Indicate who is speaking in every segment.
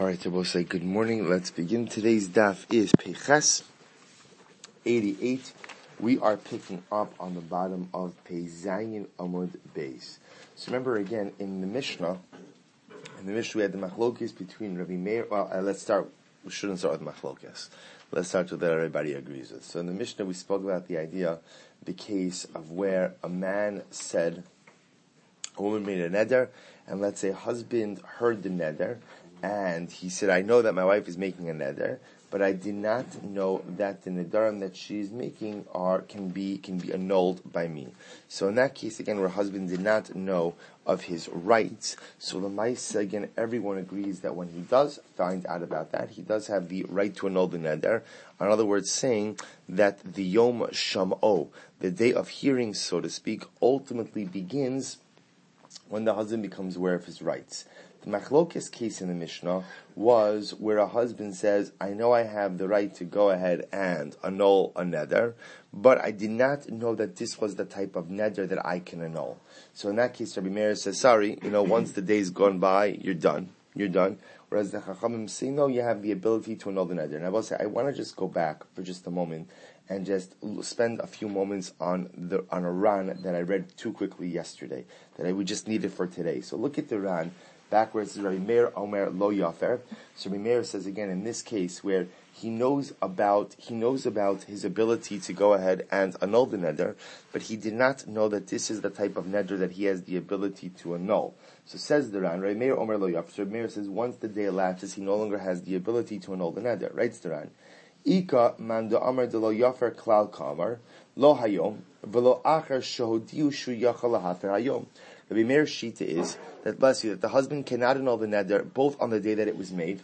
Speaker 1: All right, we'll say good morning. Let's begin. Today's daf is Peches 88. We are picking up on the bottom of Pezayin Amud Beis. So remember again, in the Mishnah, in the Mishnah we had the machlokes between Rabbi Meir, well, uh, let's start, we shouldn't start with machlokes. Let's start with that everybody agrees with. So in the Mishnah we spoke about the idea, the case of where a man said, a woman made a neder, and let's say husband heard the neder, and he said, I know that my wife is making a neder, but I did not know that the nedarim that she is making are can be can be annulled by me. So in that case, again, her husband did not know of his rights, so the mice again, everyone agrees that when he does find out about that, he does have the right to annul the neder. In other words, saying that the yom shamo, the day of hearing, so to speak, ultimately begins when the husband becomes aware of his rights. The machlokes case in the Mishnah was where a husband says, I know I have the right to go ahead and annul a neder, but I did not know that this was the type of neder that I can annul. So in that case, Rabbi Meir says, sorry, you know, once the day's gone by, you're done. You're done. Whereas the Chachamim say, no, you have the ability to annul the neder. And I will say, I want to just go back for just a moment and just spend a few moments on the on a Ran that I read too quickly yesterday that I would just need it for today. So look at the Ran backwards is Rabbi Meir Omer Lo Yafer. So Rabbi Meir says again in this case where he knows about he knows about his ability to go ahead and annul the neder, but he did not know that this is the type of neder that he has the ability to annul. So says the Ran, Rabbi Meir Omer Lo Yafer. So Rabbi Meir says once the day elapses, he no longer has the ability to annul the neder. Writes the Ran. Ika man do Amar de Lo Yafer Klal Kamar Lo Hayom Velo Acher Shehodiu Shu Yachal Hayom. Rabbi Meir's shita is that bless you that the husband cannot annul the neder both on the day that it was made,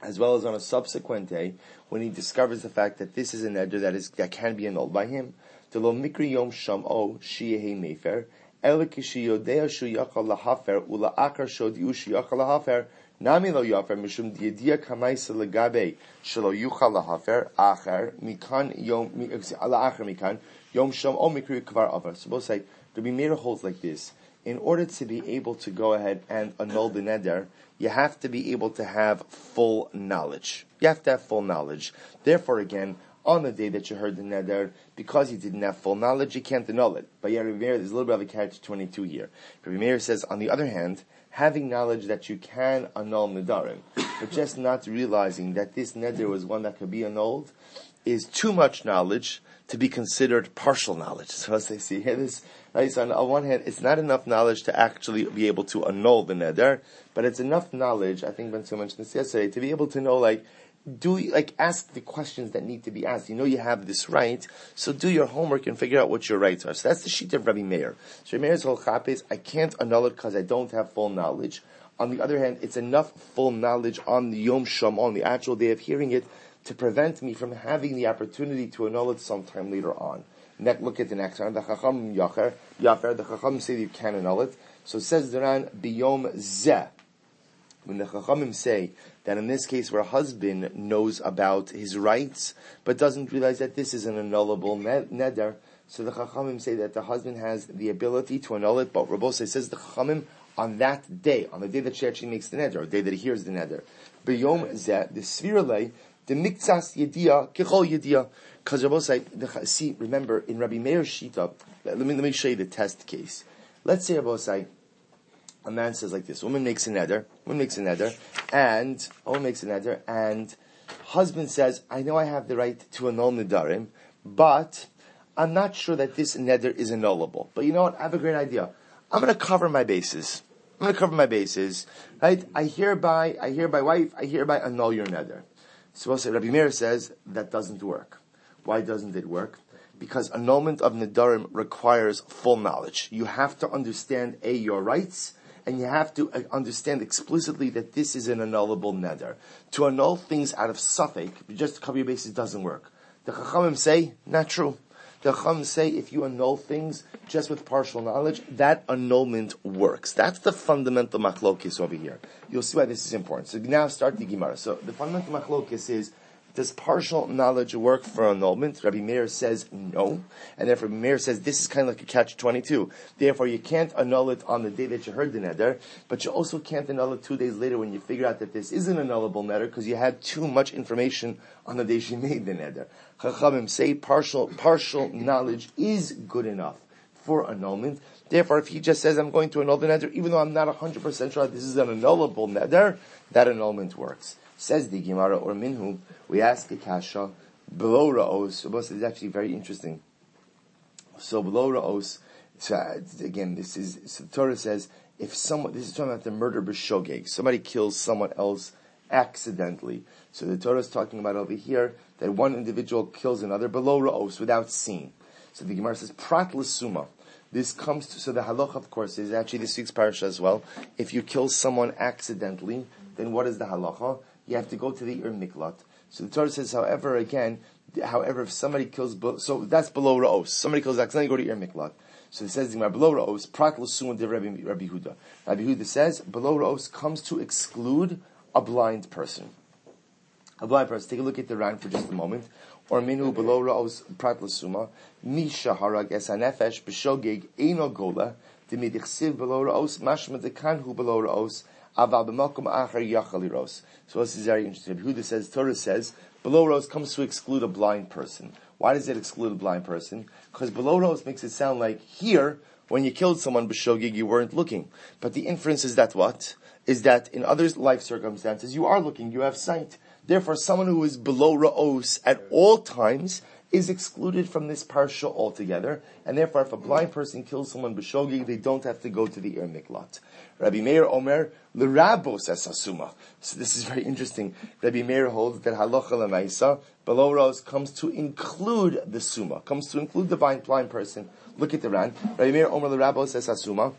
Speaker 1: as well as on a subsequent day when he discovers the fact that this is a neder that is that can be annulled by him. The lo mikri yom shamo shiyehe mefer ela kishiyodea shu yachal lahafer ula akar shodiu shu yachal lahafer nami lo yafer mishum diyadia kamaisa legabe shelo yuchal lahafer acher mikan yom ala acher mikan yom shamo mikri kvar avar. So both say Rabbi Meir holds like this in order to be able to go ahead and annul the neder, you have to be able to have full knowledge. You have to have full knowledge. Therefore, again, on the day that you heard the neder, because you didn't have full knowledge, you can't annul it. But yeah, Meir, there's a little bit of a catch 22 here. Rabbi Meir says, on the other hand, having knowledge that you can annul nedarim, but just not realizing that this neder was one that could be annulled, is too much knowledge to be considered partial knowledge. So as they see here, this Right? So on, one hand, it's not enough knowledge to actually be able to annul the neder, but it's enough knowledge, I think Ben mentioned this yesterday, to be able to know like, do like ask the questions that need to be asked. You know you have this right, so do your homework and figure out what your rights are. So that's the sheet of Rabbi Meir. So Rabbi Meir's whole chap is I can't annul it because I don't have full knowledge. On the other hand, it's enough full knowledge on the Yom Shom, on the actual day of hearing it, to prevent me from having the opportunity to annul it sometime later on. Look at the next one. The Chacham Yacher, Yafer, the Chacham say you can annul it. So says Duran biyom zeh. When the Chachamim say that in this case where a husband knows about his rights, but doesn't realize that this is an annullable neder, so the Chachamim say that the husband has the ability to annul it, but Rabose says the Chachamim on that day, on the day that she actually makes the neder, or the day that he hears the neder. Biyom zeh, the svirale, the miktsas yedia, kichol yedia. Because see, remember, in Rabbi Meir's Shita, let me, let me show you the test case. Let's say Rabbosai, a man says like this, woman makes a neder, woman makes a neder, and, woman makes a neder, and husband says, I know I have the right to annul nedarim, but I'm not sure that this neder is annullable. But you know what? I have a great idea. I'm going to cover my bases. I'm going to cover my bases, right? I hereby, I hereby wife, I hereby annul your neder. So Rabbi Meir says that doesn't work. Why doesn't it work? Because annulment of Nidarim requires full knowledge. You have to understand A, your rights, and you have to uh, understand explicitly that this is an annullable neder. To annul things out of safek, just cover your bases, doesn't work. The Chachamim say, not true. The Chachamim say if you annul things just with partial knowledge, that annulment works. That's the fundamental machlokis over here. You'll see why this is important. So now start the Gemara. So the fundamental machlokis is Does partial knowledge work for annulment? Rabbi Meir says no, and therefore Rabbi Meir says this is kind of like a catch-22. Therefore, you can't annul it on the day that you heard the neder, but you also can't annul it two days later when you figure out that this is an annullable neder because you had too much information on the day she made the neder. Chachamim say partial, partial knowledge is good enough for annulment. Therefore, if he just says, I'm going to annul the neder, even though I'm not 100% sure this is an annullable neder, that annulment works. Says the Gemara or Minhu, we ask the Kasha, below Ra'os, so is actually very interesting. So below Ra'os, so again, this is, so the Torah says, if someone, this is talking about the murder b'shogeg, somebody kills someone else accidentally. So the Torah is talking about over here that one individual kills another below Ra'os without seeing. So the Gemara says, prat. This comes to, so the halacha, of course, is actually this week's parasha as well. If you kill someone accidentally, then what is the halacha? You have to go to the Ir Miklat. So the Torah says, however, again, however, if somebody kills, so that's below Ra'os. Somebody kills accidentally, go to Ir Miklat. So it says, below Ra'os, Prat L'Suman de Rabbi, Rabbi Huda. Rabbi Huda says, below Ra'os comes to exclude a blind person. A blind person. Take a look at the Ran for just a moment. Or minu below Ra'os Prat L'Suma, Misha Harag Esanefesh B'Shogeg Eino Gola, Dimidichsiv below er Ra'os, Mashma Dekanhu er below Ra'os, Aval b'makom achar yachaliros. So this is very interesting. Huda says, Torah says, below er rose comes to exclude a blind person. Why does it exclude a blind person? Because below rose makes it sound like here, when you killed someone b'shogig, you weren't looking. But the inference is that what? Is that in other life circumstances, you are looking, you have sight. Therefore, someone who is below ra'os at all times is excluded from this parsha altogether, and therefore, if a blind person kills someone b'shogig, they don't have to go to the Ir Miklat. Rabbi Meir Omer l'rabos es asuma. So this is very interesting. Rabbi Meir holds that halacha lemaisa below rose comes to include the suma, comes to include the blind, blind person. Look at the ran. Rabbi Meir Omer l'rabos es asuma.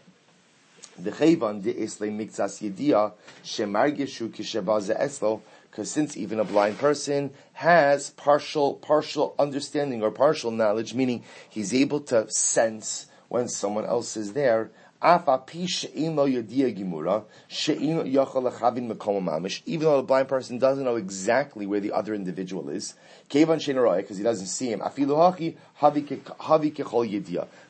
Speaker 1: The chayvan de esle mikzas yedia shemargishu kishebaze eslo because since even a blind person has partial, partial understanding or partial knowledge, meaning he's able to sense when someone else is there, even though the blind person doesn't know exactly where the other individual is, because he doesn't see him,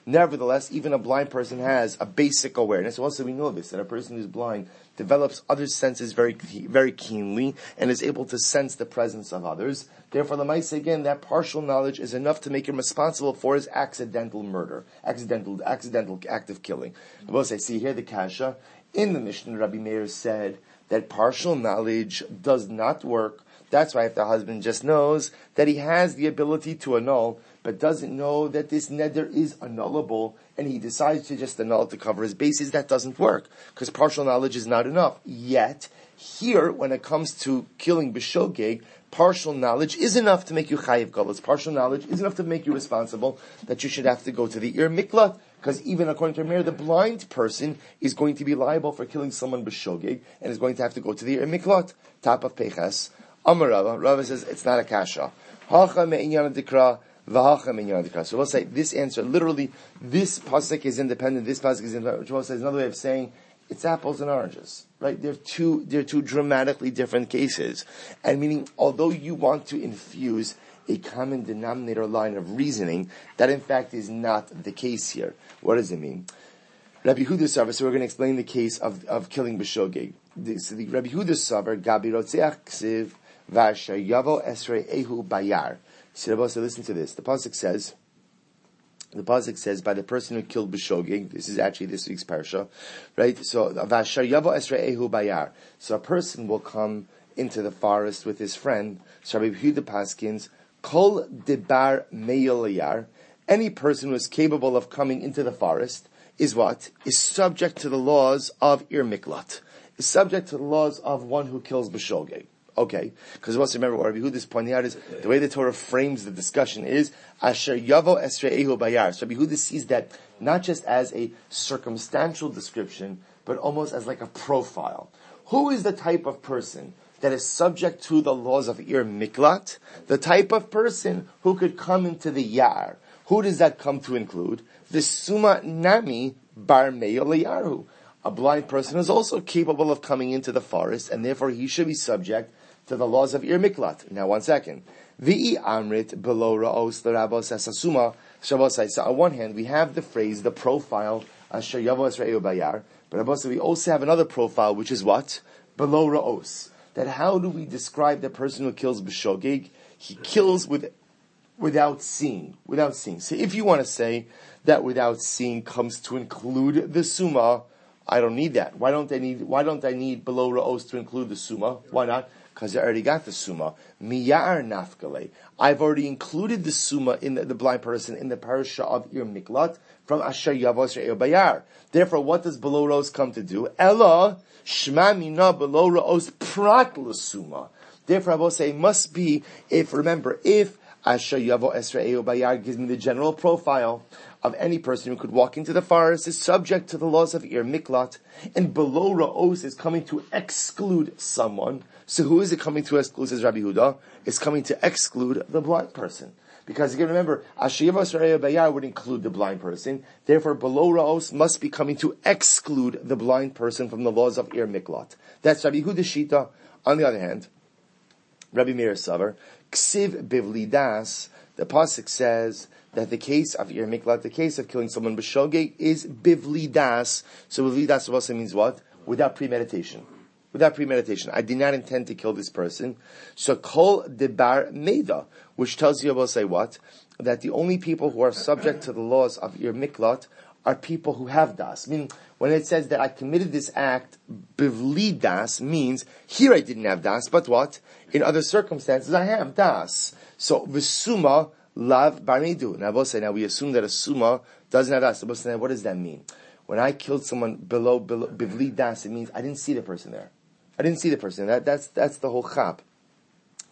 Speaker 1: nevertheless, even a blind person has a basic awareness. Also, we know this, that a person who's blind develops other senses very, very keenly and is able to sense the presence of others. Therefore, the mice say again, that partial knowledge is enough to make him responsible for his accidental murder, accidental, accidental act of killing. I will say, see here the kasha in the Mishnah. Rabbi Meir said that partial knowledge does not work. That's why if the husband just knows that he has the ability to annul, but doesn't know that this neder is annullable, and he decides to just annul it to cover his bases, that doesn't work because partial knowledge is not enough. Yet here, when it comes to killing b'shogeg, partial knowledge is enough to make you chayiv galus. Partial knowledge is enough to make you responsible that you should have to go to the ir miklat. Because even according to Amir, the blind person is going to be liable for killing someone b'shogeg and is going to have to go to the ir miklat. Top of peches. Amar Rava. Rava says it's not a kasha. Hacha me'inyan dikra. So we'll say this answer, literally, this pasuk is independent, this pasuk is independent, which will say is another way of saying it's apples and oranges, right? They're two, they're two dramatically different cases. And meaning, although you want to infuse a common denominator line of reasoning, that in fact is not the case here. What does it mean? Rabbi Huda so we're going to explain the case of, of killing B'shogeg. So the Rabbi Huda Savar, Gabi Rotzeach Ksiv, Vasha Yavo Esrei Ehu Bayar. So listen to this. The Pasuk says, the pasuk says by the person who killed B'shogeg. This is actually this week's parsha, right? So Vashar Yavo Esraehu Bayar. So a person will come into the forest with his friend. So Rabbi Yehuda Paskins Kol Debar Meyolayar. Any person who is capable of coming into the forest is what is subject to the laws of Ir Miklat. Is subject to the laws of one who kills B'shogeg. Okay, because once remember what Rabbi is pointing out is the way the Torah frames the discussion is Asher Yavo Esre'ehu Bayar. So Rabbi Huda sees that not just as a circumstantial description, but almost as like a profile. Who is the type of person that is subject to the laws of Ir Miklat? The type of person who could come into the Yar. Who does that come to include? The Suma Nami Bar Yaru a blind person is also capable of coming into the forest, and therefore he should be subject to the laws of Ir Miklat. Now, one second. Vi'i amrit below ra'os l'rabos asasuma shavosai. So on one hand, we have the phrase, the profile, asher yavos re'eu bayar, but we also have another profile, which is what? Below ra'os. That how do we describe the person who kills b'shogeg? He kills with, without seeing, without seeing. So if you want to say that without seeing comes to include the summa, I don't need that. Why don't I need, why don't I need below ra'os to include the summa? Why not? Because I already got the summa. Miyar nafkale. I've already included the summa in the, the, blind person in the parasha of Ir Miklat from Asher Yavos Bayar. Therefore, what does below ra'os come to do? Ella shma mina below ra'os prat l'summa. Therefore, I will say must be if remember if Asher Yavo Esra Bayar gives me the general profile of any person who could walk into the forest is subject to the laws of Ir Miklat, and below Ra'os is coming to exclude someone. So who is it coming to exclude, says Rabbi Huda? It's coming to exclude the blind person. Because can remember, Ashiyavas Bayar would include the blind person. Therefore, below Ra'os must be coming to exclude the blind person from the laws of Ir Miklat. That's Rabbi Huda Shita. On the other hand, Rabbi Meir Savar, Ksiv Bivlidas, the Pasuk says that the case of Ir Miklat, the case of killing someone b'shogeg, is bivlidas. So bivlidas also means what? Without premeditation. Without premeditation. I did not intend to kill this person. So kol debar meda, which tells you about say what? That the only people who are subject to the laws of Ir Miklat are people who have das. I mean, when it says that I committed this act, bivli das means here I didn't have das, but what? In other circumstances I have das. So visuma Lav barmidu. Now, now we assume that a suma doesn't have das. What does that mean? When I killed someone below, below bivli das, it means I didn't see the person there. I didn't see the person. That, that's, that's the whole chap.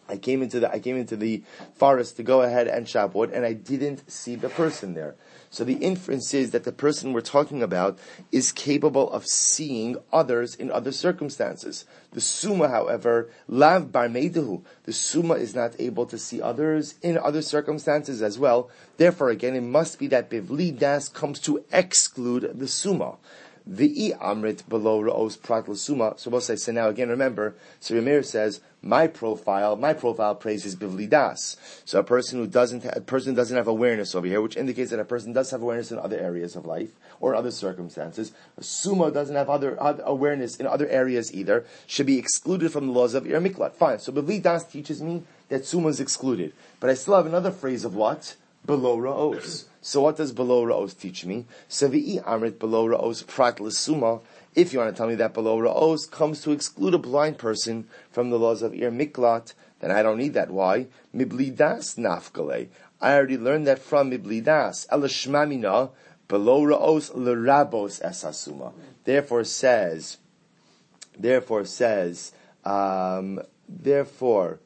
Speaker 1: I came into the, I came into the forest to go ahead and chop wood, and I didn't see the person there. So the inference is that the person we're talking about is capable of seeing others in other circumstances. The summa, however, lav bar the summa is not able to see others in other circumstances as well. Therefore, again, it must be that bivli das comes to exclude the summa. The amrit below ra'os prat suma. So we'll say, so now again, remember, so Ramir says, my profile, my profile praises bivli das. So a person who doesn't, a person doesn't have awareness over here, which indicates that a person does have awareness in other areas of life or other circumstances. A suma doesn't have other, other awareness in other areas either, should be excluded from the laws of Ir Miklat. Fine. So bivli das teaches me that suma is excluded. But I still have another phrase of what? Below ra'os. So what does below ra'os teach me? Sevi'i amrit below ra'os prat l'suma. If you want to tell me that below ra'os comes to exclude a blind person from the laws of ir miklat, then I don't need that. Why? Miblidas nafkale. I already learned that from miblidas. Elashmamina below ra'os l'rabos esasuma. Therefore says, therefore says, um, therefore,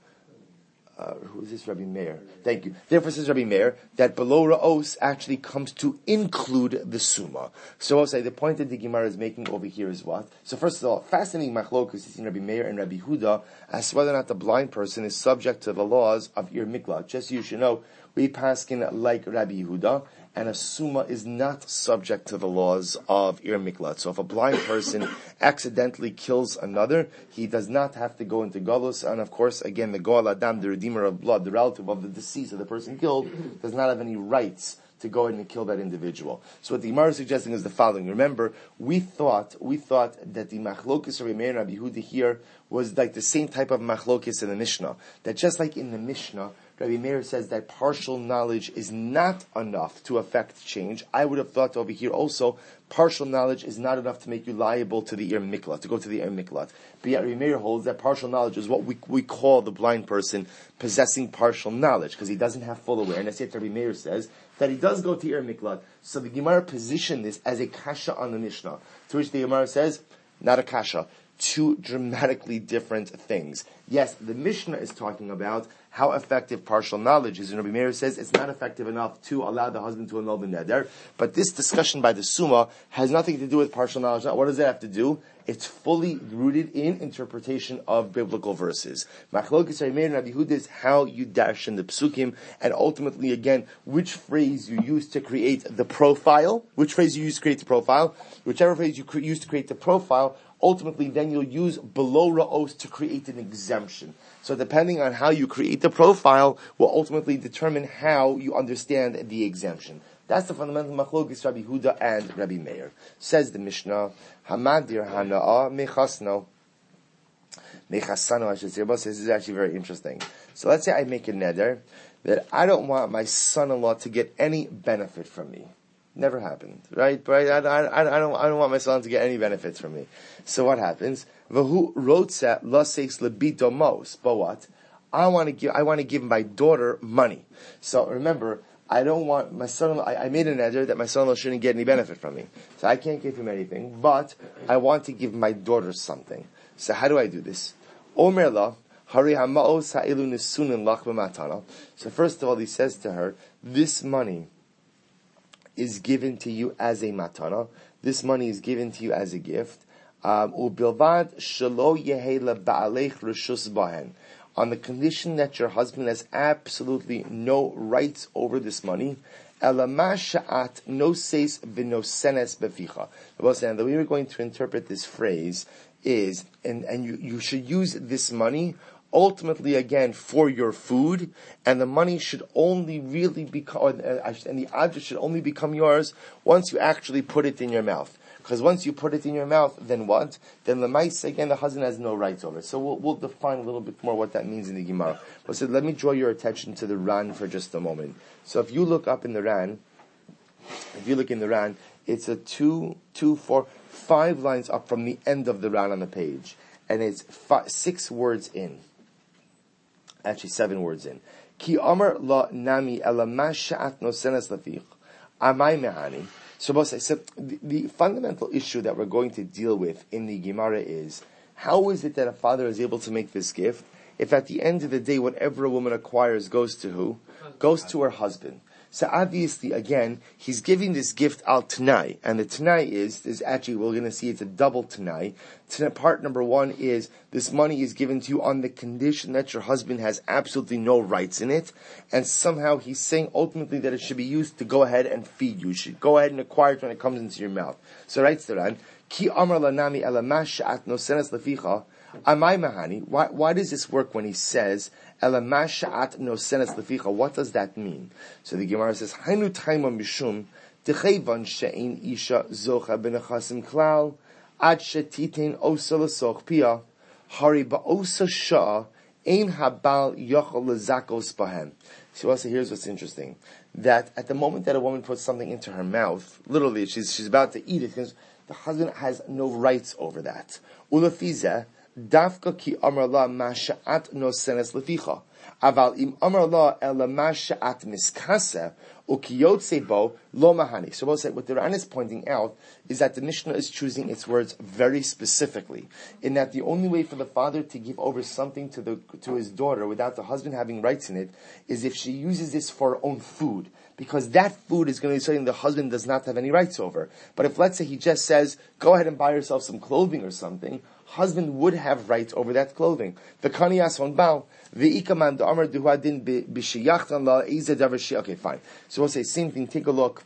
Speaker 1: uh, who is this Rabbi Meir? Thank you. Therefore says Rabbi Meir that below Ra'os actually comes to include the Summa. So I'll say the point that the Gemara is making over here is what? So first of all, fascinating machlokus in Rabbi Meir and Rabbi Huda as to whether or not the blind person is subject to the laws of Ir Mikla. Just so you should know, we paskin like Rabbi Huda and a summa is not subject to the laws of ir miklat. So if a blind person accidentally kills another, he does not have to go into galus. And of course, again, the goal adam, the redeemer of blood, the relative of the deceased of the person killed, does not have any rights to go ahead and kill that individual. So what the Gemara is suggesting is the following. Remember, we thought, we thought that the machlokis of Rabbi Rabbi Huda here was like the same type of machlokis in the Mishnah. That just like in the Mishnah, Rabbi Meir says that partial knowledge is not enough to affect change. I would have thought over here also, partial knowledge is not enough to make you liable to the Ir Miklat, to go to the Ir Miklat. But yet Rabbi Meir holds that partial knowledge is what we, we call the blind person possessing partial knowledge, because he doesn't have full awareness. Yet Rabbi Meir says that he does go to Ir Miklat. So the Gemara positioned this as a kasha on the Mishnah, to which the Gemara says, not a kasha. two dramatically different things. Yes, the Mishnah is talking about how effective partial knowledge is. And Rabbi Meir says it's not effective enough to allow the husband to annul the neder. But this discussion by the Summa has nothing to do with partial knowledge. What does it have to do? It's fully rooted in interpretation of biblical verses. Machlokes Rabbi Meir and Rabbi Huda is how you dash in the psukim, and ultimately, again, which phrase you use to create the profile, which phrase you use to create the profile, whichever phrase you use to create the profile ultimately then you'll use below ra'os to create an exemption. So depending on how you create the profile will ultimately determine how you understand the exemption. That's the fundamental machlokes Rabbi Huda and Rabbi Meir. Says the Mishnah, Hamadir hana'a mechasno. Mechasano, I should say. This is actually very interesting. So let's say I make a neder that I don't want my son-in-law to get any benefit from me. Never happened, right? Right? I, I, I, don't, I don't want my son to get any benefits from me. So what happens? Vahu rotsa laseis lebito mos. But what? I want to give, I want to give my daughter money. So remember, I don't want my son. I, I made an edger that my son-in-law shouldn't get any benefit from me, so I can't give him anything. But I want to give my daughter something. So how do I do this? Omer hari So first of all, he says to her, "This money is given to you as a matana. This money is given to you as a gift. Um, On the condition that your husband has absolutely no rights over this money. V'nosenes beficha. The way we're going to interpret this phrase is, and, and you, you should use this money ultimately again for your food, and the money should only really become, and the object should only become yours once you actually put it in your mouth. Because once you put it in your mouth, then what? Then the mice, again, the husband has no rights over it. So we'll, we'll define a little bit more what that means in the Gemara. But so let me draw your attention to the Ran for just a moment. So if you look up in the Ran, if you look in the Ran, it's a two, two, four, five lines up from the end of the Ran on the page. And it's five, six words in actually seven words in. Ki Amar la nami elamashat nosenes lafich. Amai mehani. So, so the, the fundamental issue that we're going to deal with in the Gemara is how is it that a father is able to make this gift if at the end of the day whatever a woman acquires goes to who? Goes to her husband. So obviously, again, he's giving this gift al tanai, and the tanai is is actually we're going to see it's a double tanai. Part number one is this money is given to you on the condition that your husband has absolutely no rights in it, and somehow he's saying ultimately that it should be used to go ahead and feed you. You should go ahead and acquire it when it comes into your mouth. So writes the Ran, ki amar lanami elamash at nosenes leficha. Amai mahani. Why, why does this work when he says Elamashat nosenes leficha. What does that mean? So the Gemara says, Hainu taima mishum techayvan she'in isha zocha benechasim klal ad shetitin osa lesoch pia hari ba'osa shah ein habal yochel lezakos bahem. So also here's what's interesting. That at the moment that a woman puts something into her mouth, literally she's, she's about to eat it, the husband has no rights over that. Ulafizeh, Dafka ki amar masha'at nosenes leficha. Aval im amar la masha'at miskase ukiyotse bo lo mahani. So we'll say what the Ran is pointing out is that the Mishnah is choosing its words very specifically, in that the only way for the father to give over something to the to his daughter without the husband having rights in it is if she uses this for her own food because that food is going to be something the husband does not have any rights over. But if let's say he just says, go ahead and buy yourself some clothing or something, husband would have rights over that clothing. The kaniyas on bal, the ikaman the amr duhadin b'shiyachtan la iza Okay, fine. So we'll say same thing. Take a look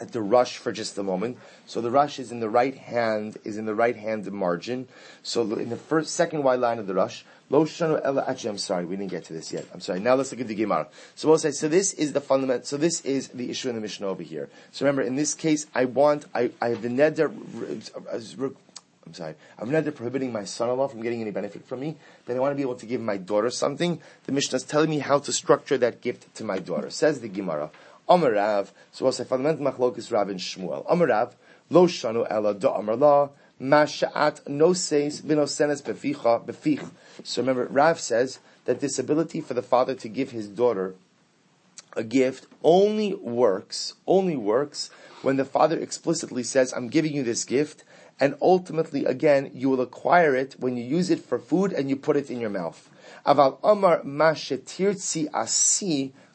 Speaker 1: at the Rosh for just a moment. So the Rosh is in the right hand, is in the right hand margin. So in the first, second wide line of the Rosh, lo shanu ella, actually I'm sorry, we didn't get to this yet. I'm sorry. Now let's look at the Gemara. So we'll say, so this is the fundamental, so this is the issue in the Mishnah over here. So remember, in this case, I want, I, I have the neder, I'm sorry, I'm neither prohibiting my son-in-law from getting any benefit from me, but I want to be able to give my daughter something. The Mishnah is telling me how to structure that gift to my daughter. Says the Gemara, Amarav, so what's the fundamental Rav and Shmuel. Amarav, lo shanu ela da amarla, masha'at no says binosenes beficha befich. So remember, Rav says that this ability for the father to give his daughter a gift only works, only works when the father explicitly says, I'm giving you this gift and ultimately, again, you will acquire it when you use it for food and you put it in your mouth. Aval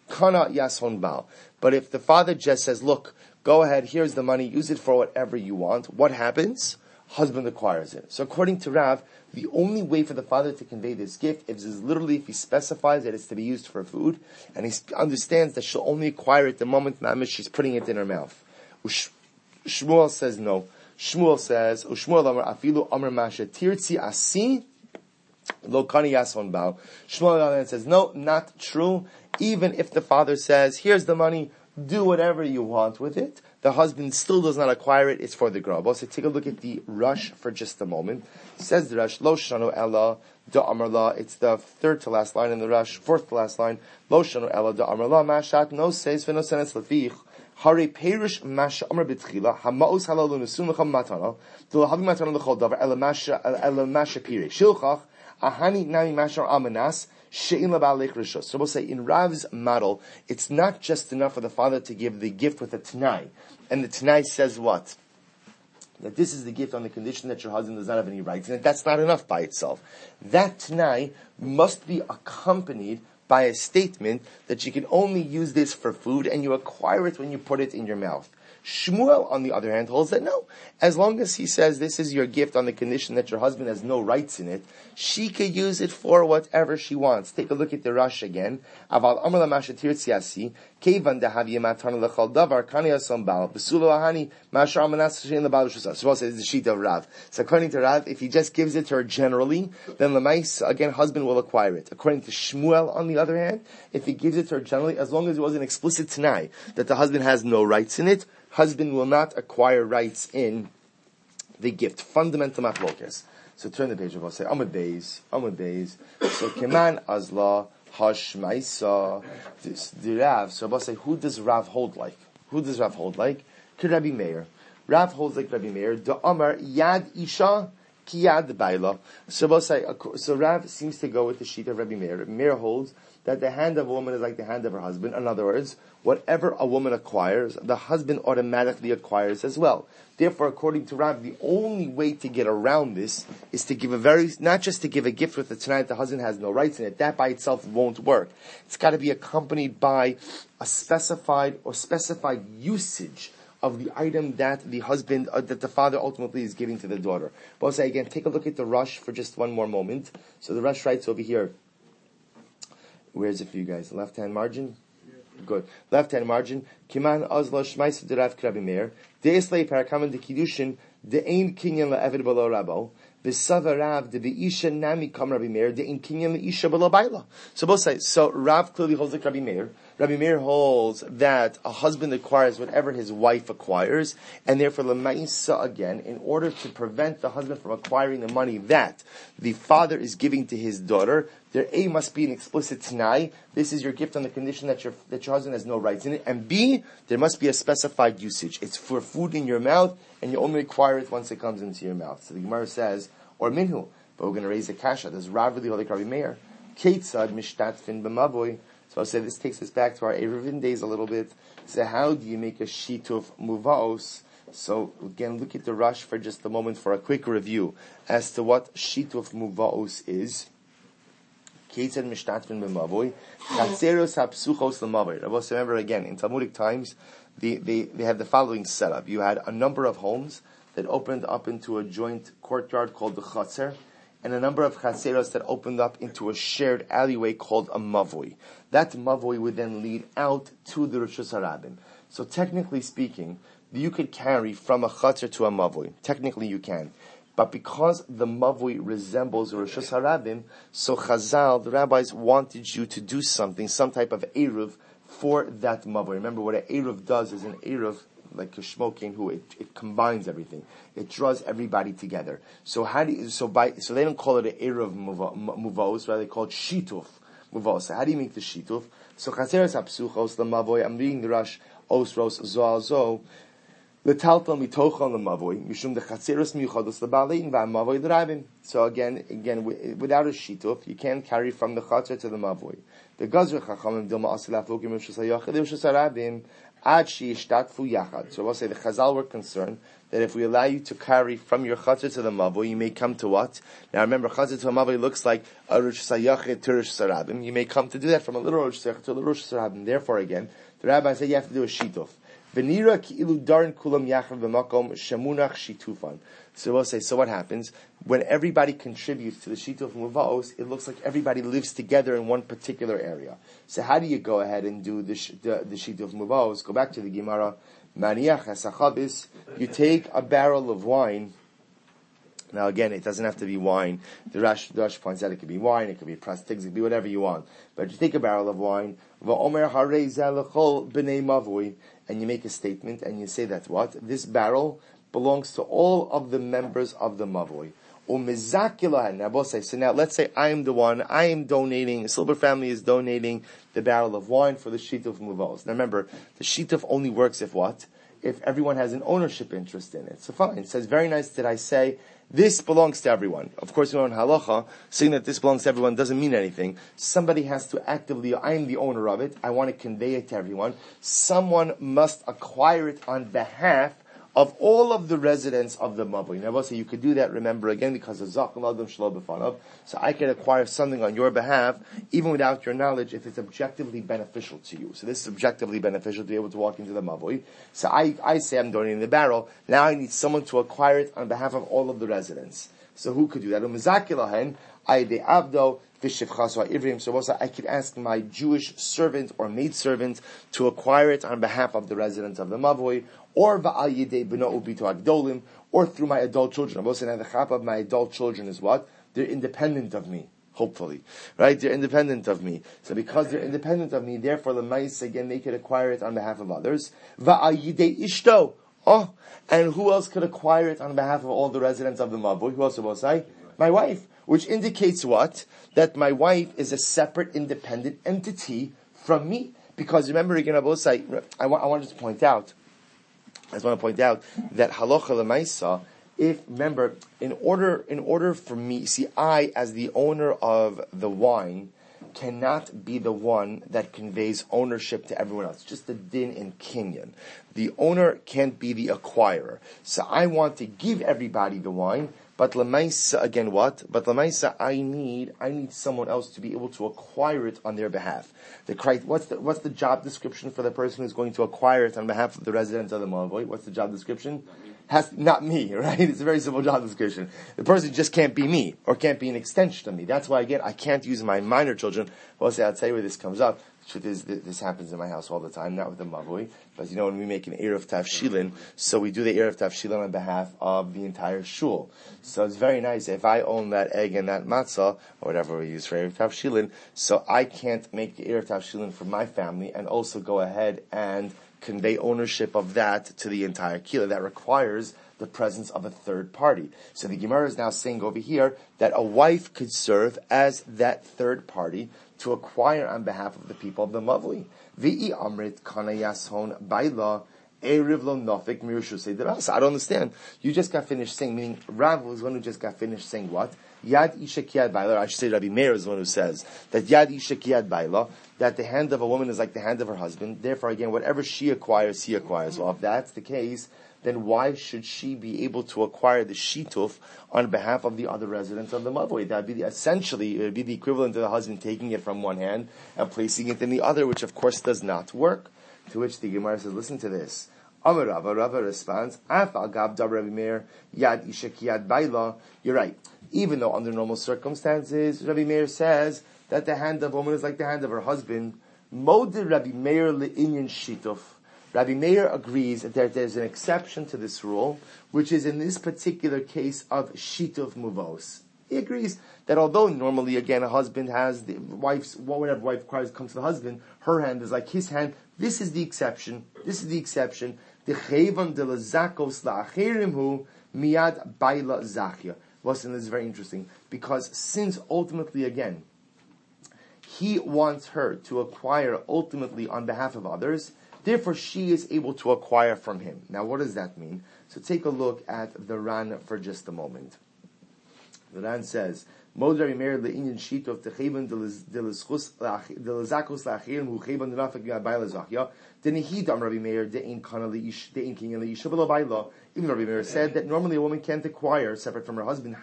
Speaker 1: Kana. But if the father just says, look, go ahead, here's the money, use it for whatever you want, what happens? Husband acquires it. So according to Rav, the only way for the father to convey this gift is literally if he specifies that it's to be used for food, and he understands that she'll only acquire it the moment Mamish she's putting it in her mouth. Shmuel says no. Shmuel says, Ushmuel Amar Afilu Amar Masha Tirtzi Asi Lo Kani Yason Bao. Shmuel says, no, not true. Even if the father says, here's the money, do whatever you want with it, the husband still does not acquire it, it's for the grab. So take a look at the Rosh for just a moment. says the Rosh, Lo Shano Ella, Da Amarla, it's the third to last line in the Rosh, fourth to last line, Lo Shano Ella, Da Amarla, Mashat, no says, Vino Senes Lefich, Hare Perish Masha Amr B'Tchila, Hamaos Halalu Nesun Lecham Matana, Dil Havi Matana Lechol Davar, Ela Masha, Ela Masha Pire, Shilchach, Ahani Nami Mashar Amanas, She'in Labalech Rishos. So we'll say, in Rav's model, it's not just enough for the father to give the gift with a Tanai. And the Tanai says what? That this is the gift on the condition that your husband does not have any rights, and that's not enough by itself. That Tanai must be accompanied by a statement that you can only use this for food and you acquire it when you put it in your mouth. Shmuel, on the other hand, holds that no. As long as he says this is your gift on the condition that your husband has no rights in it, she could use it for whatever she wants. Take a look at the Rosh again. Aval amr mashatir tsiasi, kevan dehavi matan lechal davar, kani asom bal, besulo ahani, mashar amanas shein says the sheet of Rav. So according to Rav, if he just gives it to her generally, then lemais, again, husband will acquire it. According to Shmuel, on the other hand, if he gives it to her generally, as long as it was an explicit tanai, that the husband has no rights in it, husband will not acquire rights in the gift. Fundamental machlokas. So turn the page. We'll say Amud Beis, Amud Beis. So Keman Azla Hashmaisa. Rav. So I'll say who does Rav hold like? Who does Rav hold like? Could Rabbi Meir. Rav holds like Rabbi Meir. The Amar Yad Isha. Kiyad Baila. So so Rav seems to go with the sheet of Rabbi Meir. Rabbi Meir holds that the hand of a woman is like the hand of her husband. In other words, whatever a woman acquires, the husband automatically acquires as well. Therefore, according to Rav, the only way to get around this is to give a very, not just to give a gift with the tonight the husband has no rights in it. That by itself won't work. It's got to be accompanied by a specified or specified usage of the item that the husband, uh, that the father ultimately is giving to the daughter. But I'll say again, take a look at the Rosh for just one more moment. So the Rosh writes over here, where is it for you guys? Left hand margin? Good. Left hand margin. Kiman ozlo shmais derav krabi meir. De'eslei parakaman de kiddushin de'ein kinyan la'evid below rabo. V'sava Rav de Isha nami kam Rabbi Meir de'in kinyan le'isha below baila. So both sides. So Rav clearly holds like Rabbi Meir. Rabbi Meir holds that a husband acquires whatever his wife acquires, and therefore Lamaisa again, in order to prevent the husband from acquiring the money that the father is giving to his daughter, there A must be an explicit t'nai. This is your gift on the condition that your that your husband has no rights in it, and B there must be a specified usage. It's for food in your mouth, and you only acquire it once it comes into your mouth. So the Gemara says, or minhu, but we're going to raise a kasha. Does Rav really Rabbi Meir? Ketzad mishtatfin b'mavoy. So I'll say this takes us back to our Eruvin days a little bit. So how do you make a shituf muvaos? So again, look at the Rosh for just a moment for a quick review as to what shituf muvaos is. Ketzad mishtatvin b'mavoy. Chatzeros hapsuchos l'mavoy. Rabbi remember again, in Talmudic times, they, they, they had the following setup. You had a number of homes that opened up into a joint courtyard called the chatzer, and a number of chaseros that opened up into a shared alleyway called a mavoi. That mavoi would then lead out to the reshus harabim. So technically speaking, you could carry from a chaser to a mavoi. Technically you can. But because the mavoi resembles reshus harabim, so Chazal, the rabbis wanted you to do something, some type of eruv for that mavoi. Remember what an eruv does is an eruv like a smoking who it, it combines everything. It draws everybody together. So how do you, so by, so they don't call it an era of muvos, rather they call it shituf muvos. So how do you make the shituf? So chaseres hapsuchos mavoy. I'm reading the Rosh, osros zoal zo, L'taltal mitochon l'mavoy, mishum dechatzeros miyuchados l'balin v'amavoy l'rabim. So again, again, without a shituf, you can't carry from the chatzer to the mavoy. The gazr chachamim dilma asilaf lokim rishus hayachid rishus harabim Ad yachad. So we'll say the Chazal were concerned that if we allow you to carry from your chatzah to the mavoi, you may come to what? Now remember, chatzah to a mavoi looks like a rush sayachet to rush sarabim. You may come to do that from a little rush sayachet to a little rush sarabim. Therefore, again, the rabbi said you have to do a shituf. Venira ki'ilu darin kulam yachav shemunach shitufan. So we'll say, so what happens? When everybody contributes to the shituf muvos, it looks like everybody lives together in one particular area. So how do you go ahead and do the, the, the shituf? Go back to the Gemara. Maniach hasachabis. You take a barrel of wine. Now again, it doesn't have to be wine. The Rash, the Rash points out it could be wine, it could be plastics, it could be whatever you want. But you take a barrel of wine, and you make a statement and you say that what? This barrel belongs to all of the members of the Mavoi. So now let's say I am the one, I am donating, The silver family is donating the barrel of wine for the Shituf Muvos. Now remember, the Shituf only works if what? If everyone has an ownership interest in it. So fine, it says, very nice that I say, this belongs to everyone. Of course, you know in halacha, saying that this belongs to everyone doesn't mean anything. Somebody has to actively, I am the owner of it, I want to convey it to everyone. Someone must acquire it on behalf of all of the residents of the Mabui. Now, say you could do that, remember again, because of Zakum Adam Shalom So I can acquire something on your behalf, even without your knowledge, if it's objectively beneficial to you. So this is objectively beneficial to be able to walk into the Mabui. So I, I say I'm donating the barrel. Now I need someone to acquire it on behalf of all of the residents. So who could do that? Umm I de abdo so also I could ask my Jewish servant or maid servant to acquire it on behalf of the residents of the Mavoi, or va'al yidei ubito agdolim, or through my adult children. Also, the chap of my adult children is what? They're independent of me. Hopefully, right? They're independent of me. So because they're independent of me, therefore the mice again they could acquire it on behalf of others. Va'al yidei ishto. Oh, and who else could acquire it on behalf of all the residents of the Mavoi? Who else will say? My wife. Which indicates what? That my wife is a separate, independent entity from me. Because remember, again, I, I, I wanted to point out, I just want to point out that halacha lemaisa. If remember, in order in order for me, see, I as the owner of the wine cannot be the one that conveys ownership to everyone else. Just the din in Kenyan. The owner can't be the acquirer. So I want to give everybody the wine, but lemaisa again, what? But lemaisa, I need I need someone else to be able to acquire it on their behalf. The what's the what's the job description for the person who's going to acquire it on behalf of the residents of the Moabite? What's the job description? Has not me, right? It's a very simple job description. The person just can't be me or can't be an extension of me. That's why again I can't use my minor children. Well, say I'll tell you where this comes up. Truth is, this happens in my house all the time, not with the mavui, but you know when we make an eruv tavshilin, so we do the eruv tavshilin on behalf of the entire shul. So it's very nice if I own that egg and that matzah or whatever we use for eruv tavshilin. So I can't make the eruv tavshilin for my family and also go ahead and convey ownership of that to the entire kila. That requires the presence of a third party. So the Gemara is now saying over here that a wife could serve as that third party to acquire on behalf of the people of the Mavli. Vi'i amrit kana yashon baila Erev lo nofik I don't understand. You just got finished saying, meaning Rav was one who just got finished saying what? Yad isha kiyad baila. I should say Rabbi Meir is the one who says that yad isha kiyad baila, that the hand of a woman is like the hand of her husband. Therefore, again, whatever she acquires, he acquires. Well, if that's the case, then why should she be able to acquire the shituf on behalf of the other residents of the mavoi? That'd be the, essentially, it would be the equivalent of the husband taking it from one hand and placing it in the other, which of course does not work. To which the Gemara says, listen to this. Amar Rava, Rava responds, Afal Gab Rabbi Meir, Yad Ishak Yad Baila. You're right. Even though under normal circumstances, Rabbi Meir says that the hand of woman is like the hand of her husband, Mod Rabbi Meir le'inyan shituf. Rabbi Meir agrees that there's an exception to this rule, which is in this particular case of shituf muvos. He agrees that although normally, again, a husband has the wife's, whatever wife requires comes to the husband, her hand is like his hand. This is the exception. This is the exception. The chayvan de lazakos la'achirim miyad baila zachia. Listen, this is very interesting because since ultimately, again, he wants her to acquire ultimately on behalf of others, Therefore, she is able to acquire from him. Now, what does that mean? So take a look at the Ran for just a moment. The Ran says, Mod Rabbi Meir le'inyan shit of techevan delizchus la'achirim hu chevan denafik bayla zachya. Rabbi Meir de'in kana le'ish de'in kinyan le'isha bayla. Even Rabbi Meir said that normally a woman can't acquire separate from her husband.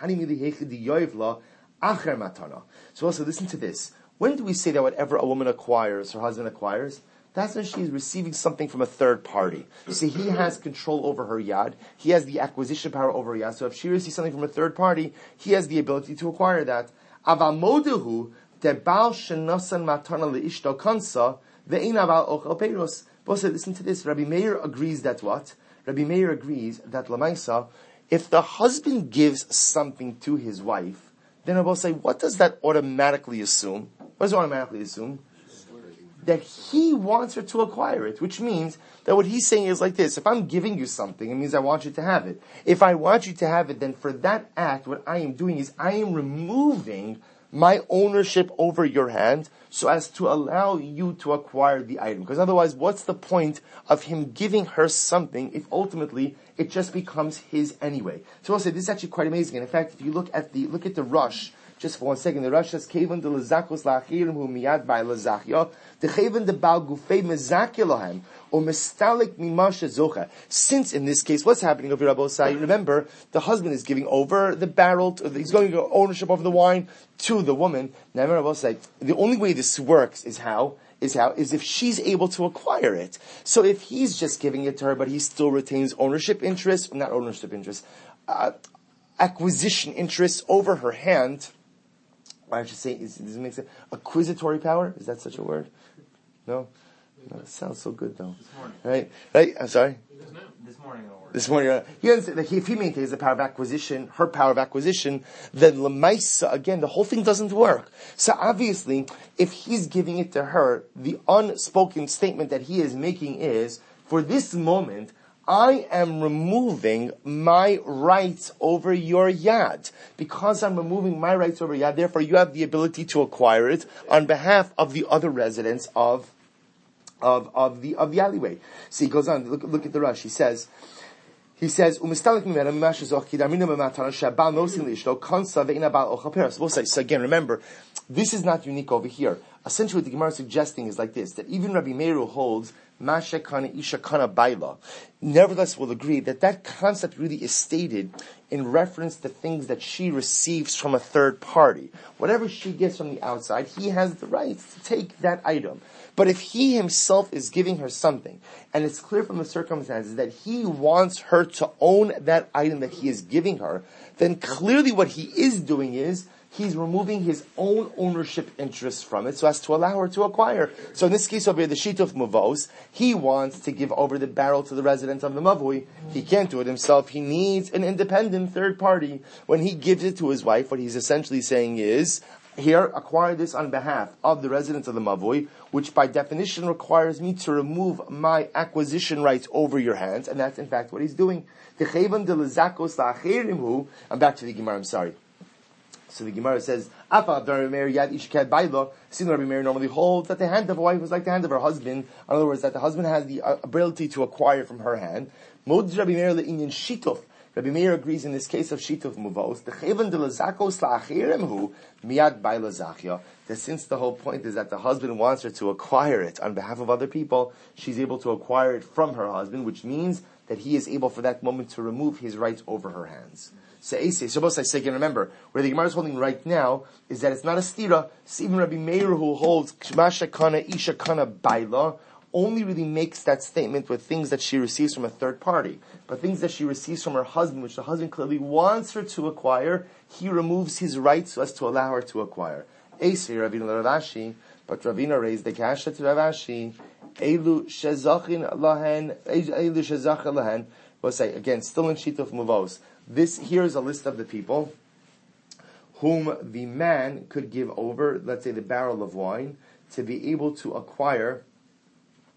Speaker 1: So also listen to this. When do we say that whatever a woman acquires, her husband acquires? That's when she's receiving something from a third party. See, he has control over her yad. He has the acquisition power over yad. So if she receives something from a third party, he has the ability to acquire that. Avamodehu debal shenosan matana leishto kansa ve'inaval ochel peiros. Both listen to this. Rabbi Meir agrees that what? Rabbi Meir agrees that lamaisa, if the husband gives something to his wife, then I will say, what does that automatically assume? What does it automatically assume? That he wants her to acquire it, which means that what he's saying is like this, if I'm giving you something, it means I want you to have it. If I want you to have it, then for that act, what I am doing is I am removing my ownership over your hand so as to allow you to acquire the item. Because otherwise, what's the point of him giving her something if ultimately it just becomes his anyway? So I'll say this is actually quite amazing. And in fact, if you look at the, look at the Rosh, just for one second, the Rosh says, Kevan de lezakos la'achirim hu miyad by lezachya, the Kevan de bal gufei mezakya lohem, or mestalik mimasha zocha. Since in this case, what's happening over Rabbi Osai? Remember, the husband is giving over the barrel, to, he's going to ownership of the wine to the woman. Now Rabbi Osai, the only way this works is how? is how is if she's able to acquire it. So if he's just giving it to her, but he still retains ownership interest, not ownership interest, uh, acquisition interest over her hand, I should say, is, does it make sense? Acquisitory power? Is that such a word? No? no it sounds so good though. Right? Right? I'm sorry?
Speaker 2: This morning
Speaker 1: This morning, uh, he like if he maintains the power of acquisition, her power of acquisition, then lemaisa again, the whole thing doesn't work. So obviously, if he's giving it to her, the unspoken statement that he is making is, for this moment, I am removing my rights over your yad. Because I'm removing my rights over yad, therefore you have the ability to acquire it on behalf of the other residents of, of, of the, of the alleyway. See, he goes on, look, look at the Rosh. He says, he says, we'll say, So again, remember, this is not unique over here. Essentially, what the Gemara is suggesting is like this, that even Rabbi Meir holds Masha kana baila. Nevertheless, will agree that that concept really is stated in reference to things that she receives from a third party. Whatever she gets from the outside, he has the right to take that item. But if he himself is giving her something, and it's clear from the circumstances that he wants her to own that item that he is giving her, then clearly what he is doing is he's removing his own ownership interest from it so as to allow her to acquire. So in this case over here, the shituf Mavos, he wants to give over the barrel to the residents of the Mavui. He can't do it himself. He needs an independent third party. When he gives it to his wife, what he's essentially saying is, here, acquire this on behalf of the residents of the Mavui, which by definition requires me to remove my acquisition rights over your hands, and that's in fact what he's doing. I'm back to the Gemara, I'm sorry. So the Gemara says, Afa Rabbi Meir Yad Ishkad Bailo, Sin Rabbi Meir normally holds that the hand of a wife is like the hand of her husband. In other words, that the husband has the uh, ability to acquire from her hand. Mod Rabbi Meir Le'inyan Shituf. Rabbi Meir agrees in this case of Shituf Muvos, the Chevan de Lazakos La'achirem Hu, Miyad Baila that since the whole point is that the husband wants her to acquire it on behalf of other people, she's able to acquire it from her husband, which means that he is able for that moment to remove his rights over her hands. Se'ese. Shabbos I say again, remember, where the Gemara is holding right now is that it's not a stira. Even Rabbi Meir who holds Shmasha Kana Isha Kana Baila only really makes that statement with things that she receives from a third party. But things that she receives from her husband, which the husband clearly wants her to acquire, he removes his rights so as to allow her to acquire. Ese Ravina Rav Ashi, but Ravina raised the kasha to Rav Ashi. Elu shezachin lahen, elu shezachin lahen. We'll say again, still in shituf muvos. This here is a list of the people whom the man could give over, let's say, the barrel of wine to be able to acquire,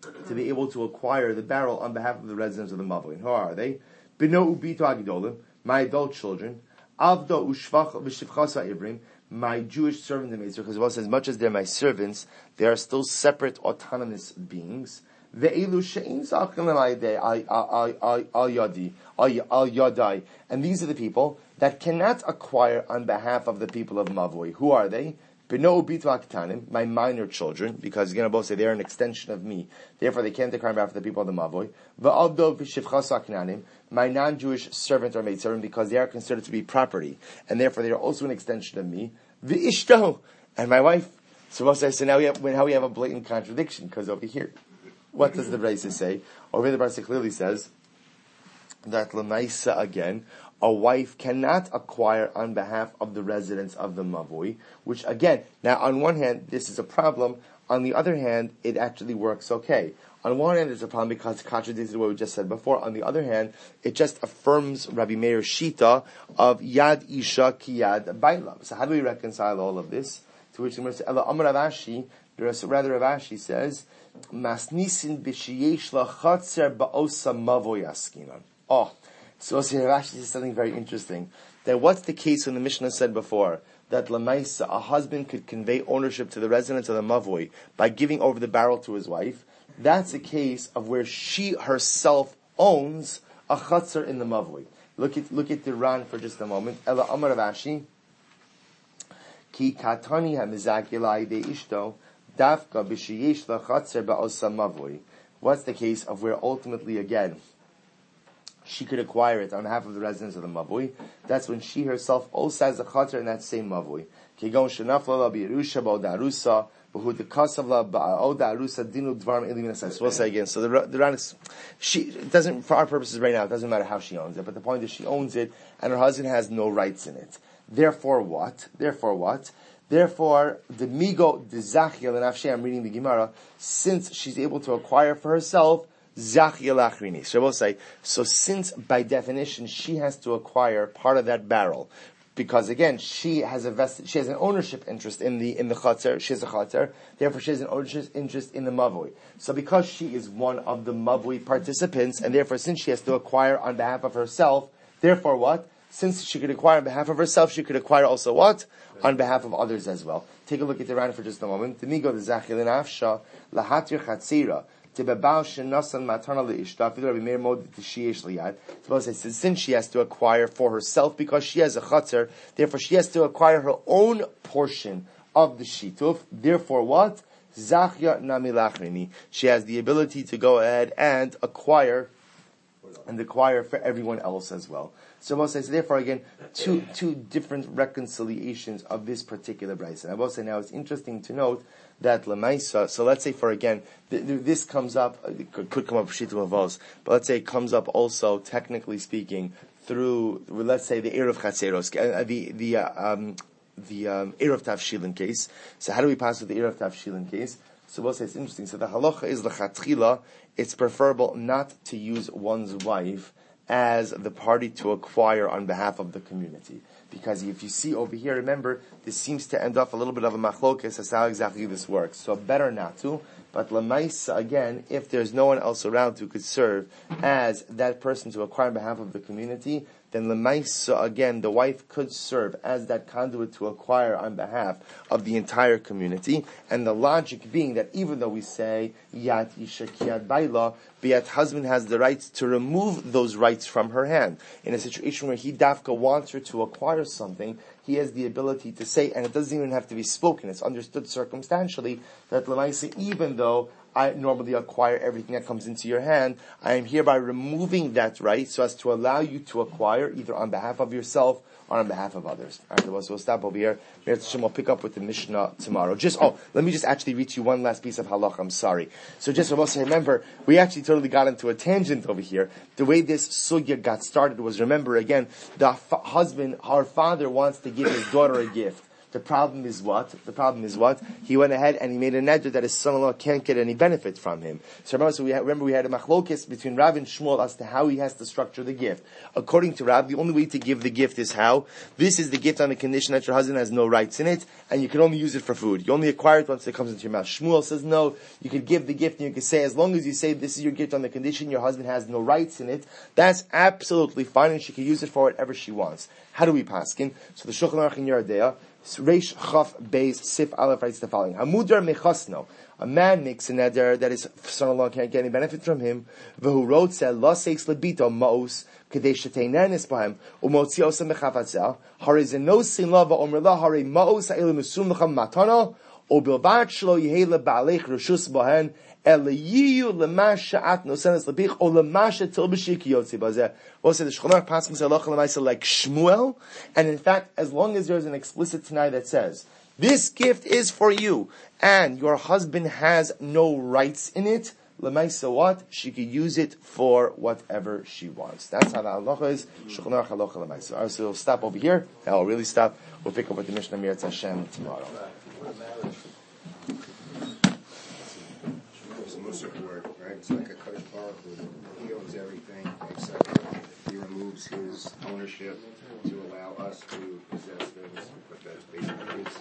Speaker 1: to be able to acquire the barrel on behalf of the residents of the Mavlin. Who are they? Bino ubito agidolim, my adult children, avdo ushvach v'shivchasa ibrim, my Jewish servant the because well as much as they're my servants, they are still separate autonomous beings. And these are the people that cannot acquire on behalf of the people of Mavoi. Who are they? My minor children, because you're both say they're an extension of me, therefore they can't acquire on behalf of the people of the Mavoi. My non-Jewish servant or maidservant, because they are considered to be property, and therefore they are also an extension of me. And my wife. So so now we have, now we have a blatant contradiction, because over here, what does the Brisa say? Over the Brisa clearly says, that Lamaisa again, a wife cannot acquire on behalf of the residents of the Mavui, which again, now on one hand, this is a problem. On the other hand, it actually works okay. On one hand, it's a problem because it contradicts what we just said before. On the other hand, it just affirms Rabbi Meir shita of Yad Isha Kiyad Bailam. So how do we reconcile all of this? To which the Amar Rav Ashi, rather Rav Ashi says, Masnisin b'shiyesh lachatzer ba'osa mavoy askinan. Oh, so here Rashi says something very interesting. That what's the case when the Mishnah said before that lamaisa a husband could convey ownership to the residents of the mavoy by giving over the barrel to his wife. That's a case of where she herself owns a chatzer in the mavoy. Look at look at the Ran for just a moment. Ela Amar Rashi. Ki katani hamizakilai de ishto dafka. What's the case of where ultimately again she could acquire it on behalf of the residents of the Mavui. That's when she herself also has a chater in that same Mavui. Kigon shenafla b'Yerusha ba'odarusa we'll say again. So the the she doesn't for our purposes right now. It doesn't matter how she owns it, but the point is she owns it and her husband has no rights in it. Therefore, what? Therefore, what? Therefore, the migo the dezachia and I'm reading the Gemara. Since she's able to acquire for herself Zachia lachrini. So we'll say, so since by definition she has to acquire part of that barrel, because again, she has a vested, she has an ownership interest in the, in the chater, she has a chater, therefore she has an ownership interest in the mavui. So because she is one of the mavui participants, and therefore since she has to acquire on behalf of herself, therefore what? Since she could acquire on behalf of herself, she could acquire also what? On behalf of others as well. Take a look at the Rana for just a moment. The migo the zachil afsha lahatir chatzira since she has to acquire for herself because she has a chatzer, therefore she has to acquire her own portion of the shituf. Therefore, what? Zachya namilachrini. She has the ability to go ahead and acquire and acquire for everyone else as well. So Moshe says, therefore, again, two two different reconciliations of this particular brisa. And I will say now it's interesting to note that lemaisa. So let's say for again, th- th- this comes up uh, could, could come up shitu avos, but let's say it comes up also technically speaking through let's say the eruv chatzeros, uh, uh, the the uh, um, the um, eruv tavshilin case. So how do we pass with the eruv tavshilin case? So we'll say it's interesting. So the halacha is the lechatchila. It's preferable not to use one's wife as the party to acquire on behalf of the community. Because if you see over here, remember, this seems to end up a little bit of a machlokes as how exactly this works. So better not to. But lemaisa again, if there's no one else around who could serve as that person to acquire on behalf of the community, then lemaisa again, the wife could serve as that conduit to acquire on behalf of the entire community. And the logic being that even though we say yat isha kiyad baila, yet husband has the right to remove those rights from her hand. In a situation where he dafka wants her to acquire something, he has the ability to say, and it doesn't even have to be spoken, it's understood circumstantially, that Lamaisa, even though I normally acquire everything that comes into your hand, I am hereby removing that right so as to allow you to acquire either on behalf of yourself or on behalf of others. Alright, so we'll stop over here. We'll pick up with the Mishnah tomorrow. Just, oh, let me just actually read you one last piece of halach, I'm sorry. So just to remember, we actually totally got into a tangent over here. The way this sugya got started was, remember again, the f- husband, our father wants to give his daughter a gift. The problem is what? The problem is what? He went ahead and he made a neder that his son-in-law can't get any benefit from him. So remember, so we had, remember we had a machlokis between Rav and Shmuel as to how he has to structure the gift. According to Rav, the only way to give the gift is how? This is the gift on the condition that your husband has no rights in it, and you can only use it for food. You only acquire it once it comes into your mouth. Shmuel says no, you can give the gift and you can say, as long as you say this is your gift on the condition your husband has no rights in it, that's absolutely fine and she can use it for whatever she wants. How do we paskin? So the Shulchan Aruch in Yoreh De'ah Reish Chaf Beis Sif Aleph writes the following: Hamudar mechasno. A man makes a neder that his son-in-law can't get any benefit from him. V'hu wrote said lo seis lebito maos k'dei sheteinan isbahem umotzi osa mechavatzel. Hari zeno sin lava omer la hari maos ha'elu mesum lecham matana o bilvat shlo yehele ba'alech reshus bahen Eliyu lemasha at nosenes lebich o lemasha tilbishik yotzi bazeh. Also, the Shulchan Paskin Zalach Lemaisa like Shmuel, and in fact, as long as there's an explicit Tanai that says this gift is for you, and your husband has no rights in it, Lemaisa what? She could use it for whatever she wants. That's how the halacha is. Shulchan Aruch halacha lemaisa. Alright, so we'll stop over here. We'll really stop. We'll pick up with the Mishnah Mir Hashem tomorrow.
Speaker 2: Support, right? It's like a Kodesh Baruch Hu. He owns everything except he removes his ownership to allow us to possess things, but that's basically his